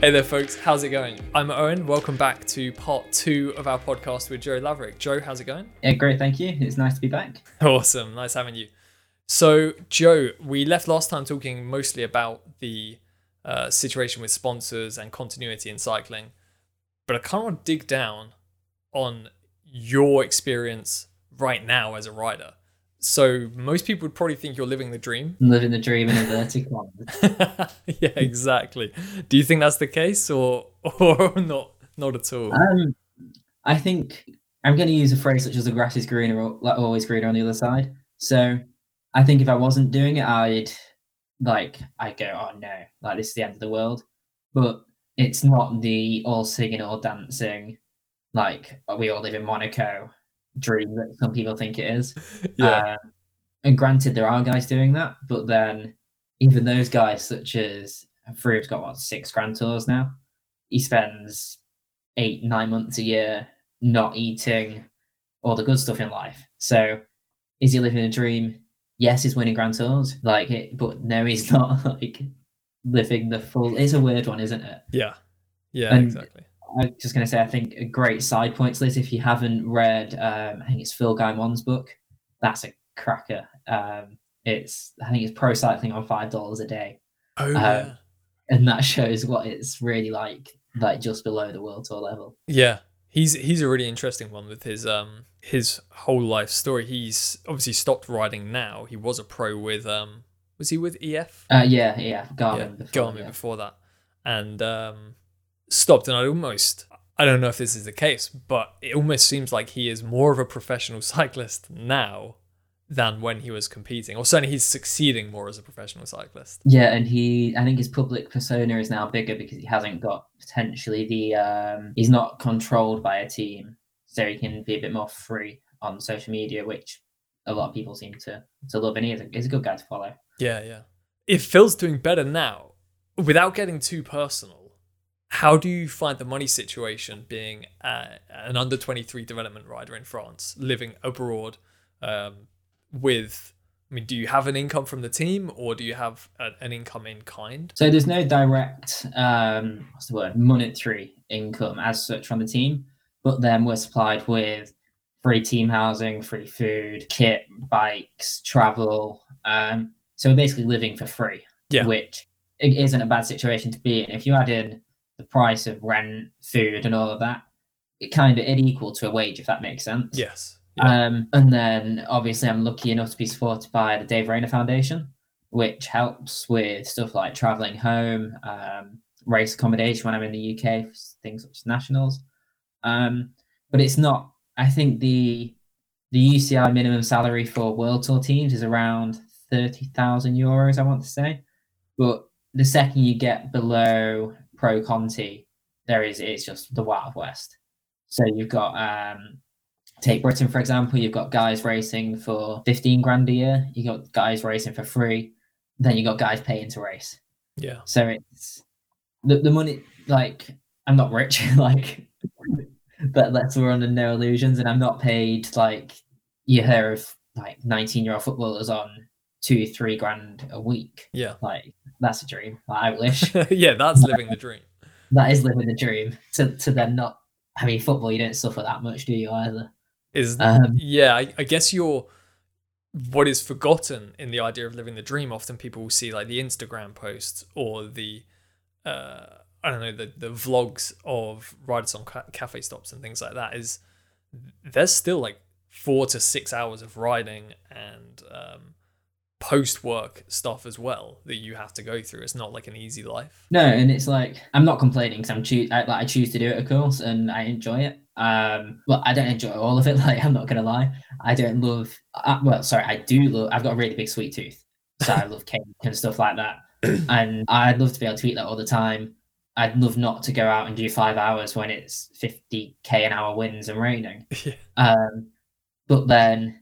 Hey there, folks. How's it going? I'm Owen. Welcome back to part two of our podcast with Joe Laverick. Joe, how's it going? Yeah, great. Thank you. It's nice to be back. Awesome. Nice having you. So, Joe, we left last time talking mostly about the uh, situation with sponsors and continuity in cycling, but I kind of want to dig down on your experience right now as a rider. So most people would probably think you're living the dream. Living the dream in a vertical. yeah, exactly. Do you think that's the case, or or not? Not at all. Um, I think I'm going to use a phrase such as "the grass is greener, like always greener on the other side." So I think if I wasn't doing it, I'd like I go, "Oh no, like this is the end of the world." But it's not the all singing, all dancing, like we all live in Monaco dream that some people think it is. Yeah. Um, and granted, there are guys doing that, but then even those guys, such as Froome's got what six Grand Tours now. He spends eight, nine months a year not eating all the good stuff in life. So, is he living a dream? Yes, he's winning Grand Tours, like it, but no, he's not like living the full. It's a weird one, isn't it? Yeah. Yeah, And- exactly. I'm just going to say, I think a great side points list. If you haven't read, um, I think it's Phil Gaimon's book. That's a cracker. Um, it's I think it's pro cycling on five dollars a day, Oh yeah. and that shows what it's really like, like just below the world tour level. Yeah. He's he's a really interesting one with his um his whole life story. He's obviously stopped riding now. He was a pro with um was he with EF? Uh, yeah, yeah, Garmin. yeah, before, Garmin yeah. before that, and um, stopped. And I almost, I don't know if this is the case, but it almost seems like he is more of a professional cyclist now than when he was competing, or certainly he's succeeding more as a professional cyclist. Yeah, and he, I think his public persona is now bigger because he hasn't got potentially the, um, he's not controlled by a team, so he can be a bit more free on social media, which a lot of people seem to to love, and he is a, he's a good guy to follow. Yeah, yeah. If Phil's doing better now, without getting too personal, how do you find the money situation being uh, an under 23 development rider in France, living abroad um, with, I mean, do you have an income from the team or do you have a, an income in kind? So there's no direct, um, what's the word, monetary income as such from the team, but then we're supplied with free team housing, free food, kit, bikes, travel. Um, so we're basically living for free, Yeah. which it isn't a bad situation to be in. If you add in the price of rent, food, and all of that, it kind of it equal to a wage, if that makes sense. Yes. Yeah. Um, and then obviously I'm lucky enough to be supported by the Dave Rayner Foundation, which helps with stuff like traveling home, um, race accommodation when I'm in the UK, things such as nationals. Um, but it's not. I think the the UCI minimum salary for World Tour teams is around thirty thousand euros. I want to say, but the second you get below Pro Conti, there is it's just the Wild West. So you've got um, take Britain for example, you've got guys racing for 15 grand a year, you got guys racing for free, then you got guys paying to race. yeah. So it's the, the money like I'm not rich, like but let's we're under no illusions and I'm not paid like you hear of like 19 year old footballers on two, three grand a week. Yeah. Like that's a dream. Like, I wish yeah, that's living the dream. that is living the dream. To to then not I mean football you don't suffer that much, do you either? Is Um yeah, I, I guess you're what is forgotten in the idea of living the dream. Often people will see like the Instagram posts or the uh, I don't know the the vlogs of riders on ca- cafe stops and things like that. Is there's still like four to six hours of riding and um, post work stuff as well that you have to go through. It's not like an easy life. No, and it's like I'm not complaining because I'm choose I, like I choose to do it, of course, and I enjoy it. Um, well, I don't enjoy all of it. Like I'm not gonna lie, I don't love. Uh, well, sorry, I do love. I've got a really big sweet tooth, so I love cake and stuff like that. and I'd love to be able to eat that all the time. I'd love not to go out and do five hours when it's 50k an hour winds and raining. yeah. Um, but then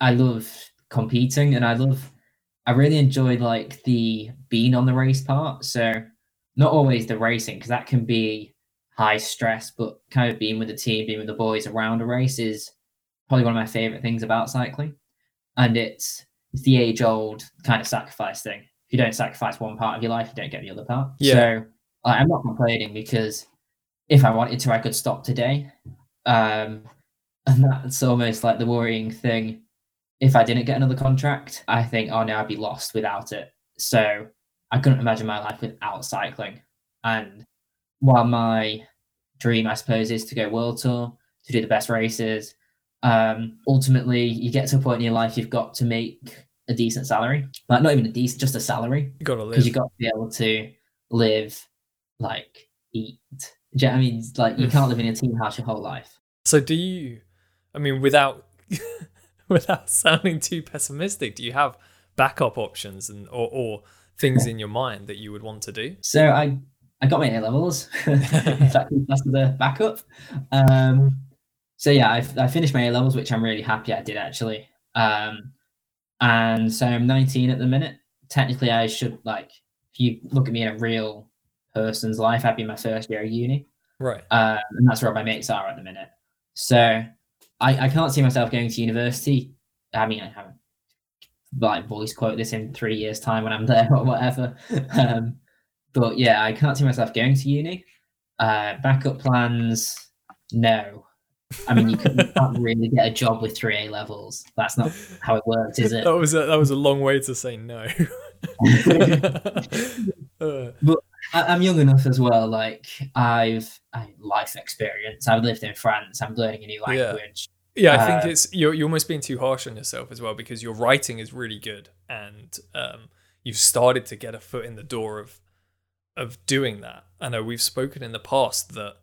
I love competing and I love, I really enjoy like the being on the race part. So not always the racing because that can be high stress, but kind of being with the team, being with the boys around a race is probably one of my favorite things about cycling. And it's it's the age old kind of sacrifice thing. If you don't sacrifice one part of your life, you don't get the other part. Yeah. So I- I'm not complaining because if I wanted to, I could stop today. Um, and that's almost like the worrying thing. If I didn't get another contract, I think, oh no, I'd be lost without it. So I couldn't imagine my life without cycling. And while my dream, I suppose, is to go world tour, to do the best races, um, ultimately you get to a point in your life you've got to make a decent salary. Like not even a decent, just a salary. You gotta live Because you've got to be able to live, like eat. You know I mean? Like you Mm. can't live in a team house your whole life. So do you? I mean, without without sounding too pessimistic, do you have backup options and or, or things in your mind that you would want to do? So I I got my A levels. that as the backup. Um, so yeah, I, I finished my A levels, which I'm really happy I did actually. Um, and so I'm 19 at the minute. Technically, I should like if you look at me in a real person's life, I'd be my first year of uni, Right. um, and that's where my mates are at the minute. So I, I can't see myself going to university. I mean, I haven't like voice quote this in three years' time when I'm there or whatever. Um, but yeah, I can't see myself going to uni. Uh, backup plans, no. I mean, you, couldn't, you can't really get a job with three A levels. That's not how it works, is it? That was a, that was a long way to say no. Uh, I, I'm young enough as well. Like I've I, life experience. I've lived in France. I'm learning a new language. yeah, I think Uh, it's you're you're almost being too harsh on yourself as well because your writing is really good and um, you've started to get a foot in the door of of doing that. I know we've spoken in the past that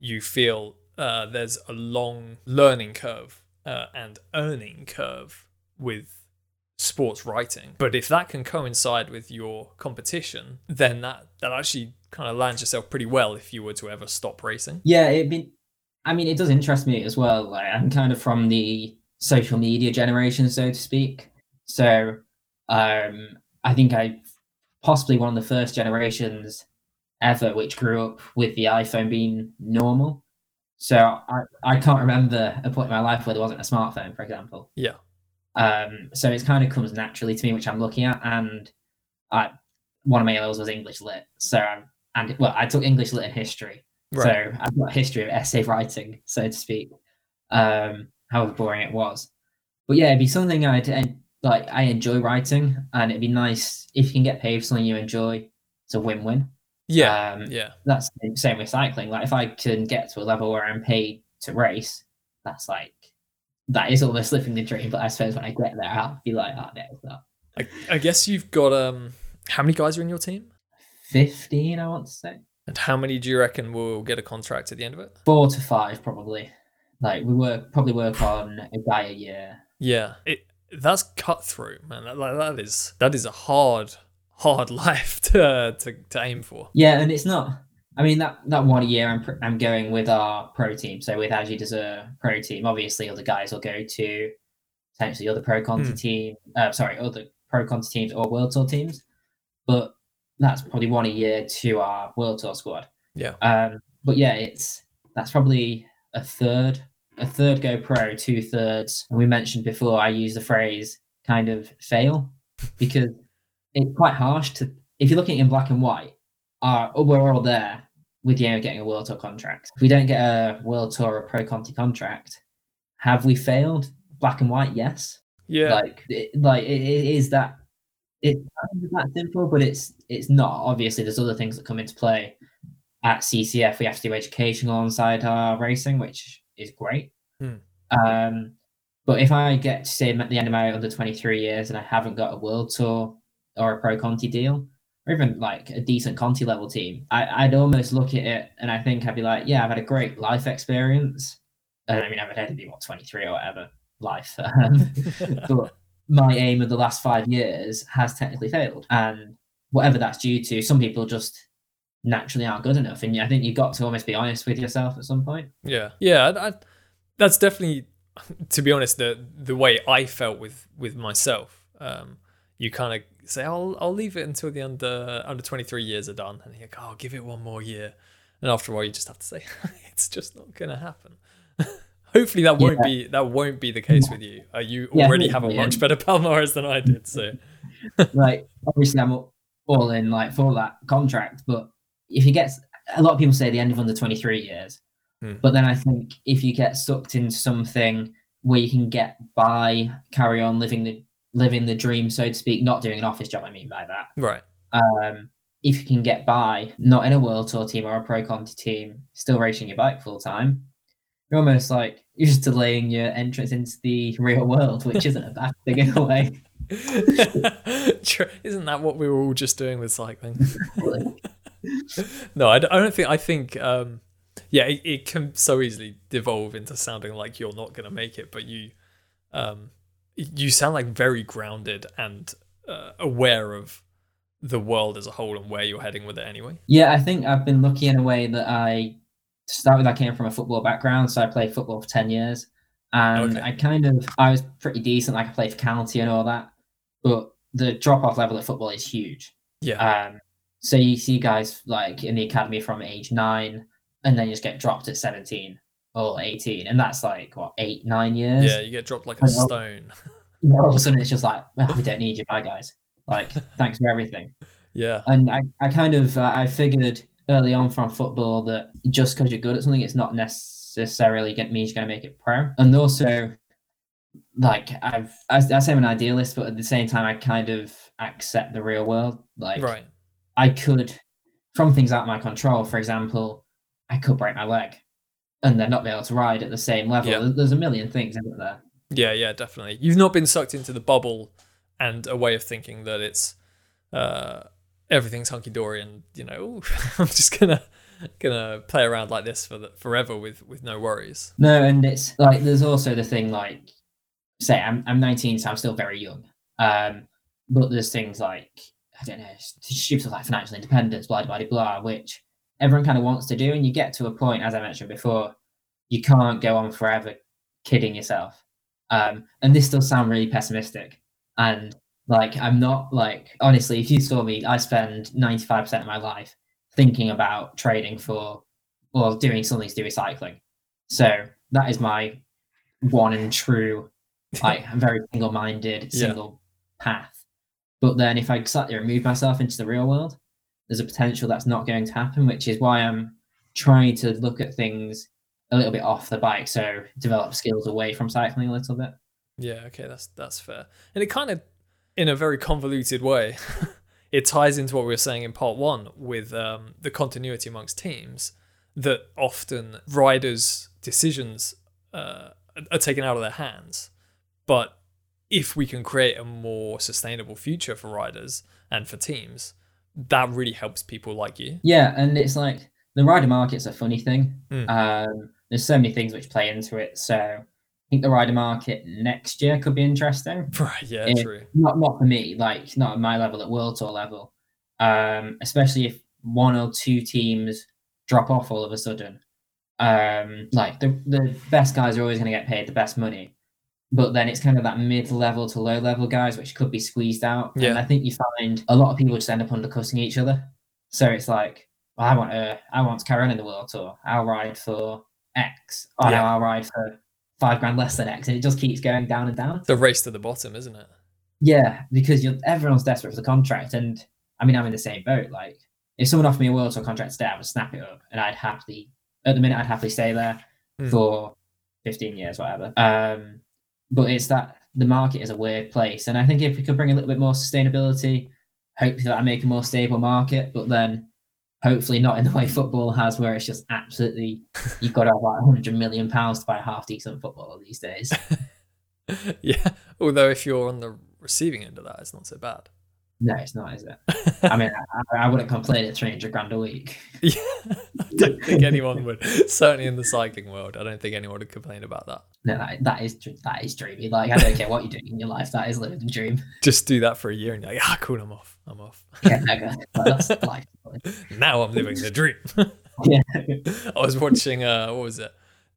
you feel uh, there's a long learning curve uh, and earning curve with sports writing. But if that can coincide with your competition, then that that actually kind of lands yourself pretty well if you were to ever stop racing. Yeah, it been. I mean, it does interest me as well. Like I'm kind of from the social media generation, so to speak. So, um, I think I possibly one of the first generations ever which grew up with the iPhone being normal. So I, I can't remember a point in my life where there wasn't a smartphone, for example. Yeah. Um, so it kind of comes naturally to me, which I'm looking at. And I, one of my A-levels was English lit. So I'm, and well, I took English lit and history. So I've got a history of essay writing, so to speak. Um, however boring it was, but yeah, it'd be something I'd like. I enjoy writing, and it'd be nice if you can get paid for something you enjoy. It's a win-win. yeah. Um, yeah. That's the same with cycling. Like if I can get to a level where I'm paid to race, that's like that is almost living the dream. But I suppose when I get there, I'll be like, oh, it's not. I, I guess you've got um how many guys are in your team? Fifteen, I want to say And how many do you reckon will get a contract at the end of it? four to five, probably. Like we work probably work on a guy a year. Yeah. It that's cutthroat, man. That, like, that is that is a hard hard life to, to to aim for. Yeah, and it's not. I mean that that one year I'm pr- I'm going with our pro team. So with AG2R pro team, obviously other guys will go to potentially other pro conti Hmm. team. Uh, sorry, other pro conti teams or world tour teams. But that's probably one a year to our world tour squad. Yeah. Um, but yeah, it's that's probably a third, a third go pro, two thirds. And we mentioned before, I use the phrase kind of fail because it's quite harsh to if you're looking in black and white. Are we're all there with the aim of getting a world tour contract. If we don't get a world tour or pro conti contract, have we failed? Black and white, yes. Yeah. Like, it, like it, it is that it's that simple, but it's it's not. Obviously, there's other things that come into play. At CCF, we have to do education alongside our racing, which is great. Hmm. Um, but if I get to say at the end of my under 23 years and I haven't got a world tour or a pro Conti deal, or even like a decent Conti level team, I, I'd almost look at it and I think I'd be like, yeah, I've had a great life experience. And I mean, I've had to be what 23 or whatever life. Um, but my aim of the last five years has technically failed. And whatever that's due to, some people just naturally aren't good enough. And I think you've got to almost be honest with yourself at some point. Yeah, yeah, I, I, that's definitely, to be honest, the the way I felt with with myself. Um, you kind of say, "I'll I'll leave it until the under under twenty three years are done," and you're like, "Oh, give it one more year," and after a while, you just have to say, "It's just not gonna happen." Hopefully, that won't Yeah. be that won't be the case with you. Uh, you Yeah, already have a much better Palmares than I did, so like, obviously, I'm all in like for that contract, but if you get a lot of people say the end of under 23 years, Hmm. but then I think if you get sucked into something where you can get by, carry on living the living the dream, so to speak, not doing an office job. I mean by that. Right. Um, if you can get by, not in a world tour team or a pro conti team, still racing your bike full time, you're almost like you're just delaying your entrance into the real world, which isn't a bad thing in a way. Isn't that what we were all just doing with cycling? no, I don't think. I think, um, yeah, it, it can so easily devolve into sounding like you're not going to make it, but you, um, you sound like very grounded and uh, aware of the world as a whole and where you're heading with it anyway. Yeah, I think I've been lucky in a way that I to start with I came from a football background, so I played football for 10 years and okay. I kind of I was pretty decent like I played for county and all that, but the drop off level at football is huge. Yeah. Um so you see guys like in the academy from age 9 and then you just get dropped at 17 well, 18, and that's like what eight, nine years. Yeah, you get dropped like a and stone. All, all of a sudden, it's just like oh, we don't need you, bye guys. Like thanks for everything. Yeah. And I, I kind of uh, I figured early on from football that just because you're good at something, it's not necessarily get means you're going to make it pro. And also, like I've I, I say I'm an idealist, but at the same time, I kind of accept the real world. Like right. I could, from things out of my control. For example, I could break my leg and then not be able to ride at the same level. Yeah. There's a million things, isn't there? Yeah, yeah, definitely. You've not been sucked into the bubble and a way of thinking that it's uh, everything's hunky dory and you know I'm just gonna gonna play around like this for the, forever with with no worries. No, and it's like there's also the thing like say I'm I'm 19, so I'm still very young. Um, but there's things like I don't know, stupid like financial independence, blah blah blah blah, which everyone kind of wants to do, and you get to a point, as I mentioned before, you can't go on forever kidding yourself. Um, and this does sound really pessimistic, and like I'm not like honestly, if you saw me, I spend 95% of my life thinking about trading for or doing something to do with cycling. So that is my one and true, like I'm very single minded, Yeah. single path. But then if I slightly remove myself into the real world, there's a potential that's not going to happen, which is why I'm trying to look at things a little bit off the bike. So develop skills away from cycling a little bit. Yeah, okay, that's that's fair. And it kind of, in a very convoluted way, it ties into what we were saying in part one with um, the continuity amongst teams. That often riders' decisions uh, are taken out of their hands, but if we can create a more sustainable future for riders and for teams, that really helps people like you. Yeah, and it's like the rider market's a funny thing. Mm. Um, there's so many things which play into it. So I think the rider market next year could be interesting. Right, yeah, Yeah. true. not not for me, like not at my level at world tour level. Um, especially if one or two teams drop off all of a sudden. Um, like the the best guys are always going to get paid the best money, but then it's kind of that mid level to low level guys which could be squeezed out. And Yeah. I think you find a lot of people just end up undercutting each other. So it's like, well, I want to I want Karen in the world tour. I'll ride for X. Oh no, I'll ride for five grand less than X, and it just keeps going down and down. The race to the bottom, isn't it? Yeah, because you're everyone's desperate for the contract, and I mean I'm in the same boat. Like if someone offered me a world tour contract today, I would snap it up, and I'd happily at the minute I'd happily stay there Hmm. for 15 years, whatever. Um, but it's that the market is a weird place, and I think if we could bring a little bit more sustainability, hopefully that'll make a more stable market. But then hopefully not in the way football has, where it's just absolutely you've got to have like 100 million pounds to buy a half decent footballer these days. yeah. Although if you're on the receiving end of that, it's not so bad. No, it's not, is it? I mean, I, I wouldn't complain at 300 grand a week. Yeah, I don't think anyone would. Certainly in the cycling world, I don't think anyone would complain about that. No, that, that is that is dreamy. Like I don't care what you're doing in your life, that is living the dream. Just do that for a year and you're like, ah, cool, I'm off. I'm off. Yeah, no, that's life. Now I'm living the dream. Yeah. I was watching, uh, what was it?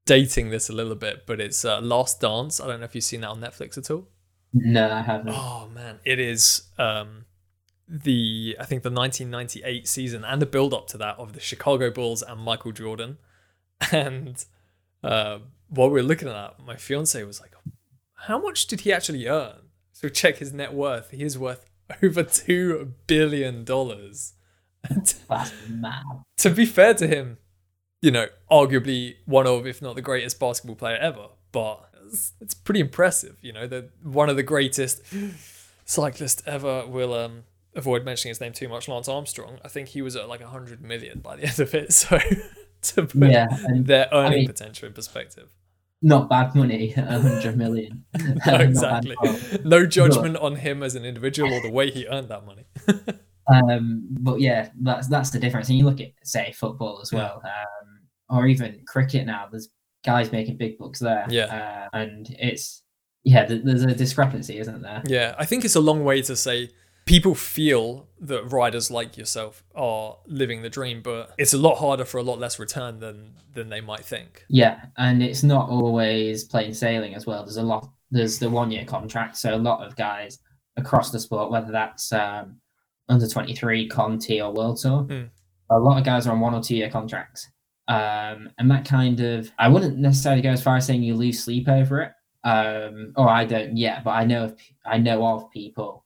Dating this a little bit, but it's uh, Last Dance. I don't know if you've seen that on Netflix at all. No, I haven't. Oh man, it is um the I think the 1998 season and the build up to that of the Chicago Bulls and Michael Jordan. And uh, while we were looking at that, my fiance was like, "How much did he actually earn?" So check his net worth. He is worth over two billion dollars. That's mad. to be fair to him, you know, arguably one of, if not the greatest basketball player ever, but it's, it's pretty impressive. You know, that one of the greatest cyclists ever will um, avoid mentioning his name too much. Lance Armstrong. I think he was at like hundred million by the end of it. So to put Yeah, their earning mean- potential in perspective. not bad money, a hundred million. No, exactly. No judgment on him as an individual or the way he earned that money. Um, but yeah, that's that's the difference. And you look at say football as Yeah. well, um, or even cricket now. There's guys making big bucks there. Yeah. uh, and it's yeah, th- there's a discrepancy, isn't there? Yeah, I think it's a long way to say people feel that riders like yourself are living the dream, but it's a lot harder for a lot less return than than they might think. Yeah, and it's not always plain sailing as well. There's a lot. There's the one year contract, so a lot of guys across the sport, whether that's um, under twenty three, Conti, or World Tour, Hmm. a lot of guys are on one or two year contracts, um, and that kind of I wouldn't necessarily go as far as saying you lose sleep over it. Um, or I don't yet, but I know of, I know of people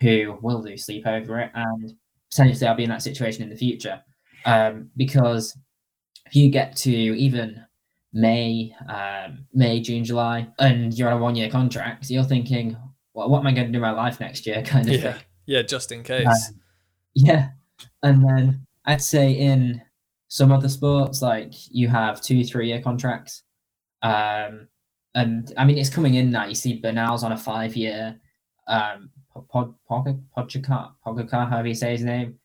who will lose sleep over it, and potentially I'll be in that situation in the future, um, because if you get to even May, um, May, June, July, and you're on a one year contract, you're thinking, well, what am I going to do in my life next year? Kind of Yeah, thing. yeah, just in case. Uh, Yeah. And then I'd say in some other sports, like you have two, three year contracts. Um, and I mean, it's coming in now. You see Bernal's on a five year, um, Pod, Podjakar, Pogacar, however you say his name.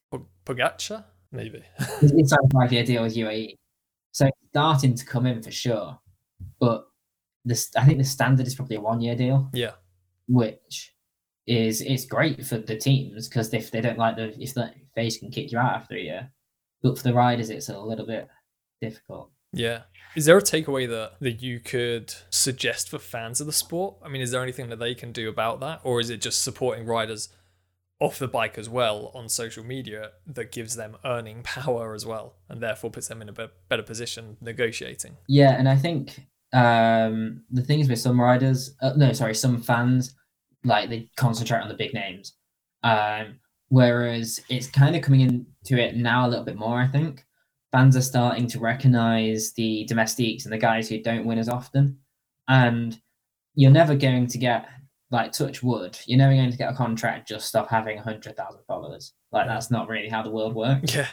Pogacar, maybe. Signed a five year deal with UAE. So starting to come in for sure. But this, I think the standard is probably a one year deal, yeah, which is it's great for the teams because if they don't like the if the face can kick you out after a year. But for the riders, it's a little bit difficult. yeah. Is there a takeaway that that you could suggest for fans of the sport? I mean, is there anything that they can do about that, or is it just supporting riders off the bike as well on social media that gives them earning power as well, and therefore puts them in a be- better position negotiating? Yeah, and I think um, the thing is with some riders, uh, no, sorry, some fans, like they concentrate on the big names, um, whereas it's kind of coming into it now a little bit more. I think fans are starting to recognize the domestiques and the guys who don't win as often, and you're never going to get like touch wood. You're never going to get a contract just off having hundred thousand followers. Like that's not really how the world works Yeah,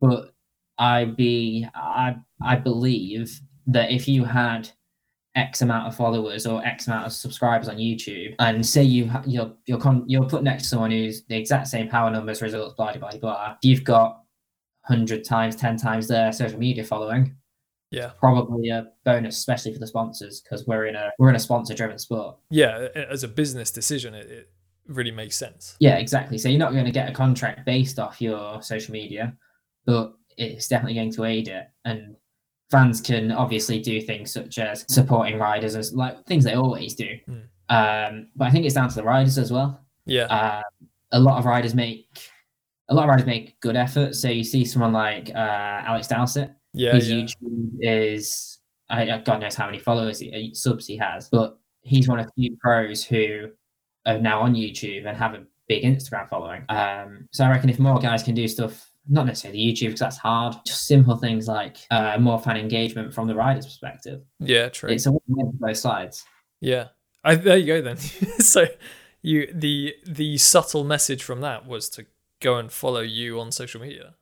but I be I I believe that if you had X amount of followers or X amount of subscribers on YouTube, and say you you're you're con- you're put next to someone who's the exact same power numbers, results, blah blah blah blah, you've got hundred times, ten times their social media following. yeah, Probably a bonus, especially for the sponsors, because we're in a we're in a sponsor driven sport. yeah. As a business decision, it, it really makes sense. Yeah, exactly. So you're not going to get a contract based off your social media, but it's definitely going to aid it. And fans can obviously do things such as supporting riders as like things they always do. Mm. Um, but I think it's down to the riders as well. Yeah, Um, a lot of riders make a lot of riders make good efforts. So you see someone like uh, Alex Dowsett, yeah, his yeah. YouTube is I, God knows how many followers, he, uh, subs he has, but he's one of the few pros who are now on YouTube and have a big Instagram following. Um, so I reckon if more guys can do stuff, not necessarily YouTube because that's hard, just simple things like uh, more fan engagement from the rider's perspective. Yeah, true. It's a for both sides. Yeah. I, there you go then. so you the the subtle message from that was to go and follow you on social media.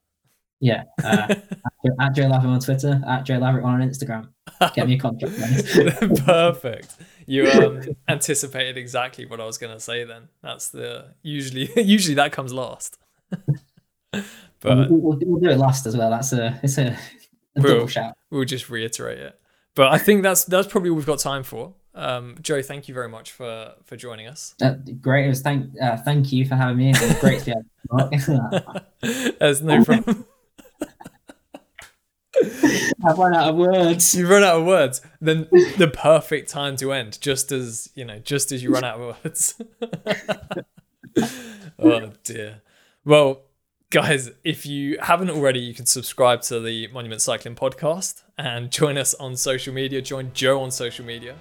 Yeah. Uh, at Joe Laverick on Twitter, at Joe Laverick on Instagram. Get me a contract. Perfect. You um, anticipated exactly what I was going to say. Then that's the usually usually that comes last. we'll, but we'll, we'll do it last as well. That's a it's a, a We'll- double shout. we'll just reiterate it. But I think that's that's probably what we've got time for. Um, Joe, thank you very much for for joining us. Uh, great. It was thank uh, thank you for having me. It was great to be able to talk. There's no problem. I've run out of words. you run out of words then the perfect time to end just as you know just as you run out of words oh dear well guys if you haven't already you can subscribe to the monument cycling podcast and join us on social media join joe on social media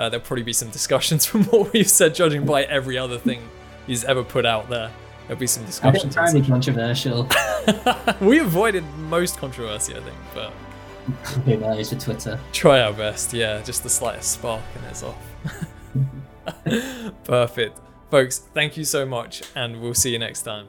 uh, there'll probably be some discussions from what we've said judging by every other thing he's ever put out there there'll be some I discussions. to be controversial. we avoided most controversy, I think, but Who knows with Twitter? try our best. Yeah, just the slightest spark and it's off. Perfect. Folks, thank you so much, and we'll see you next time.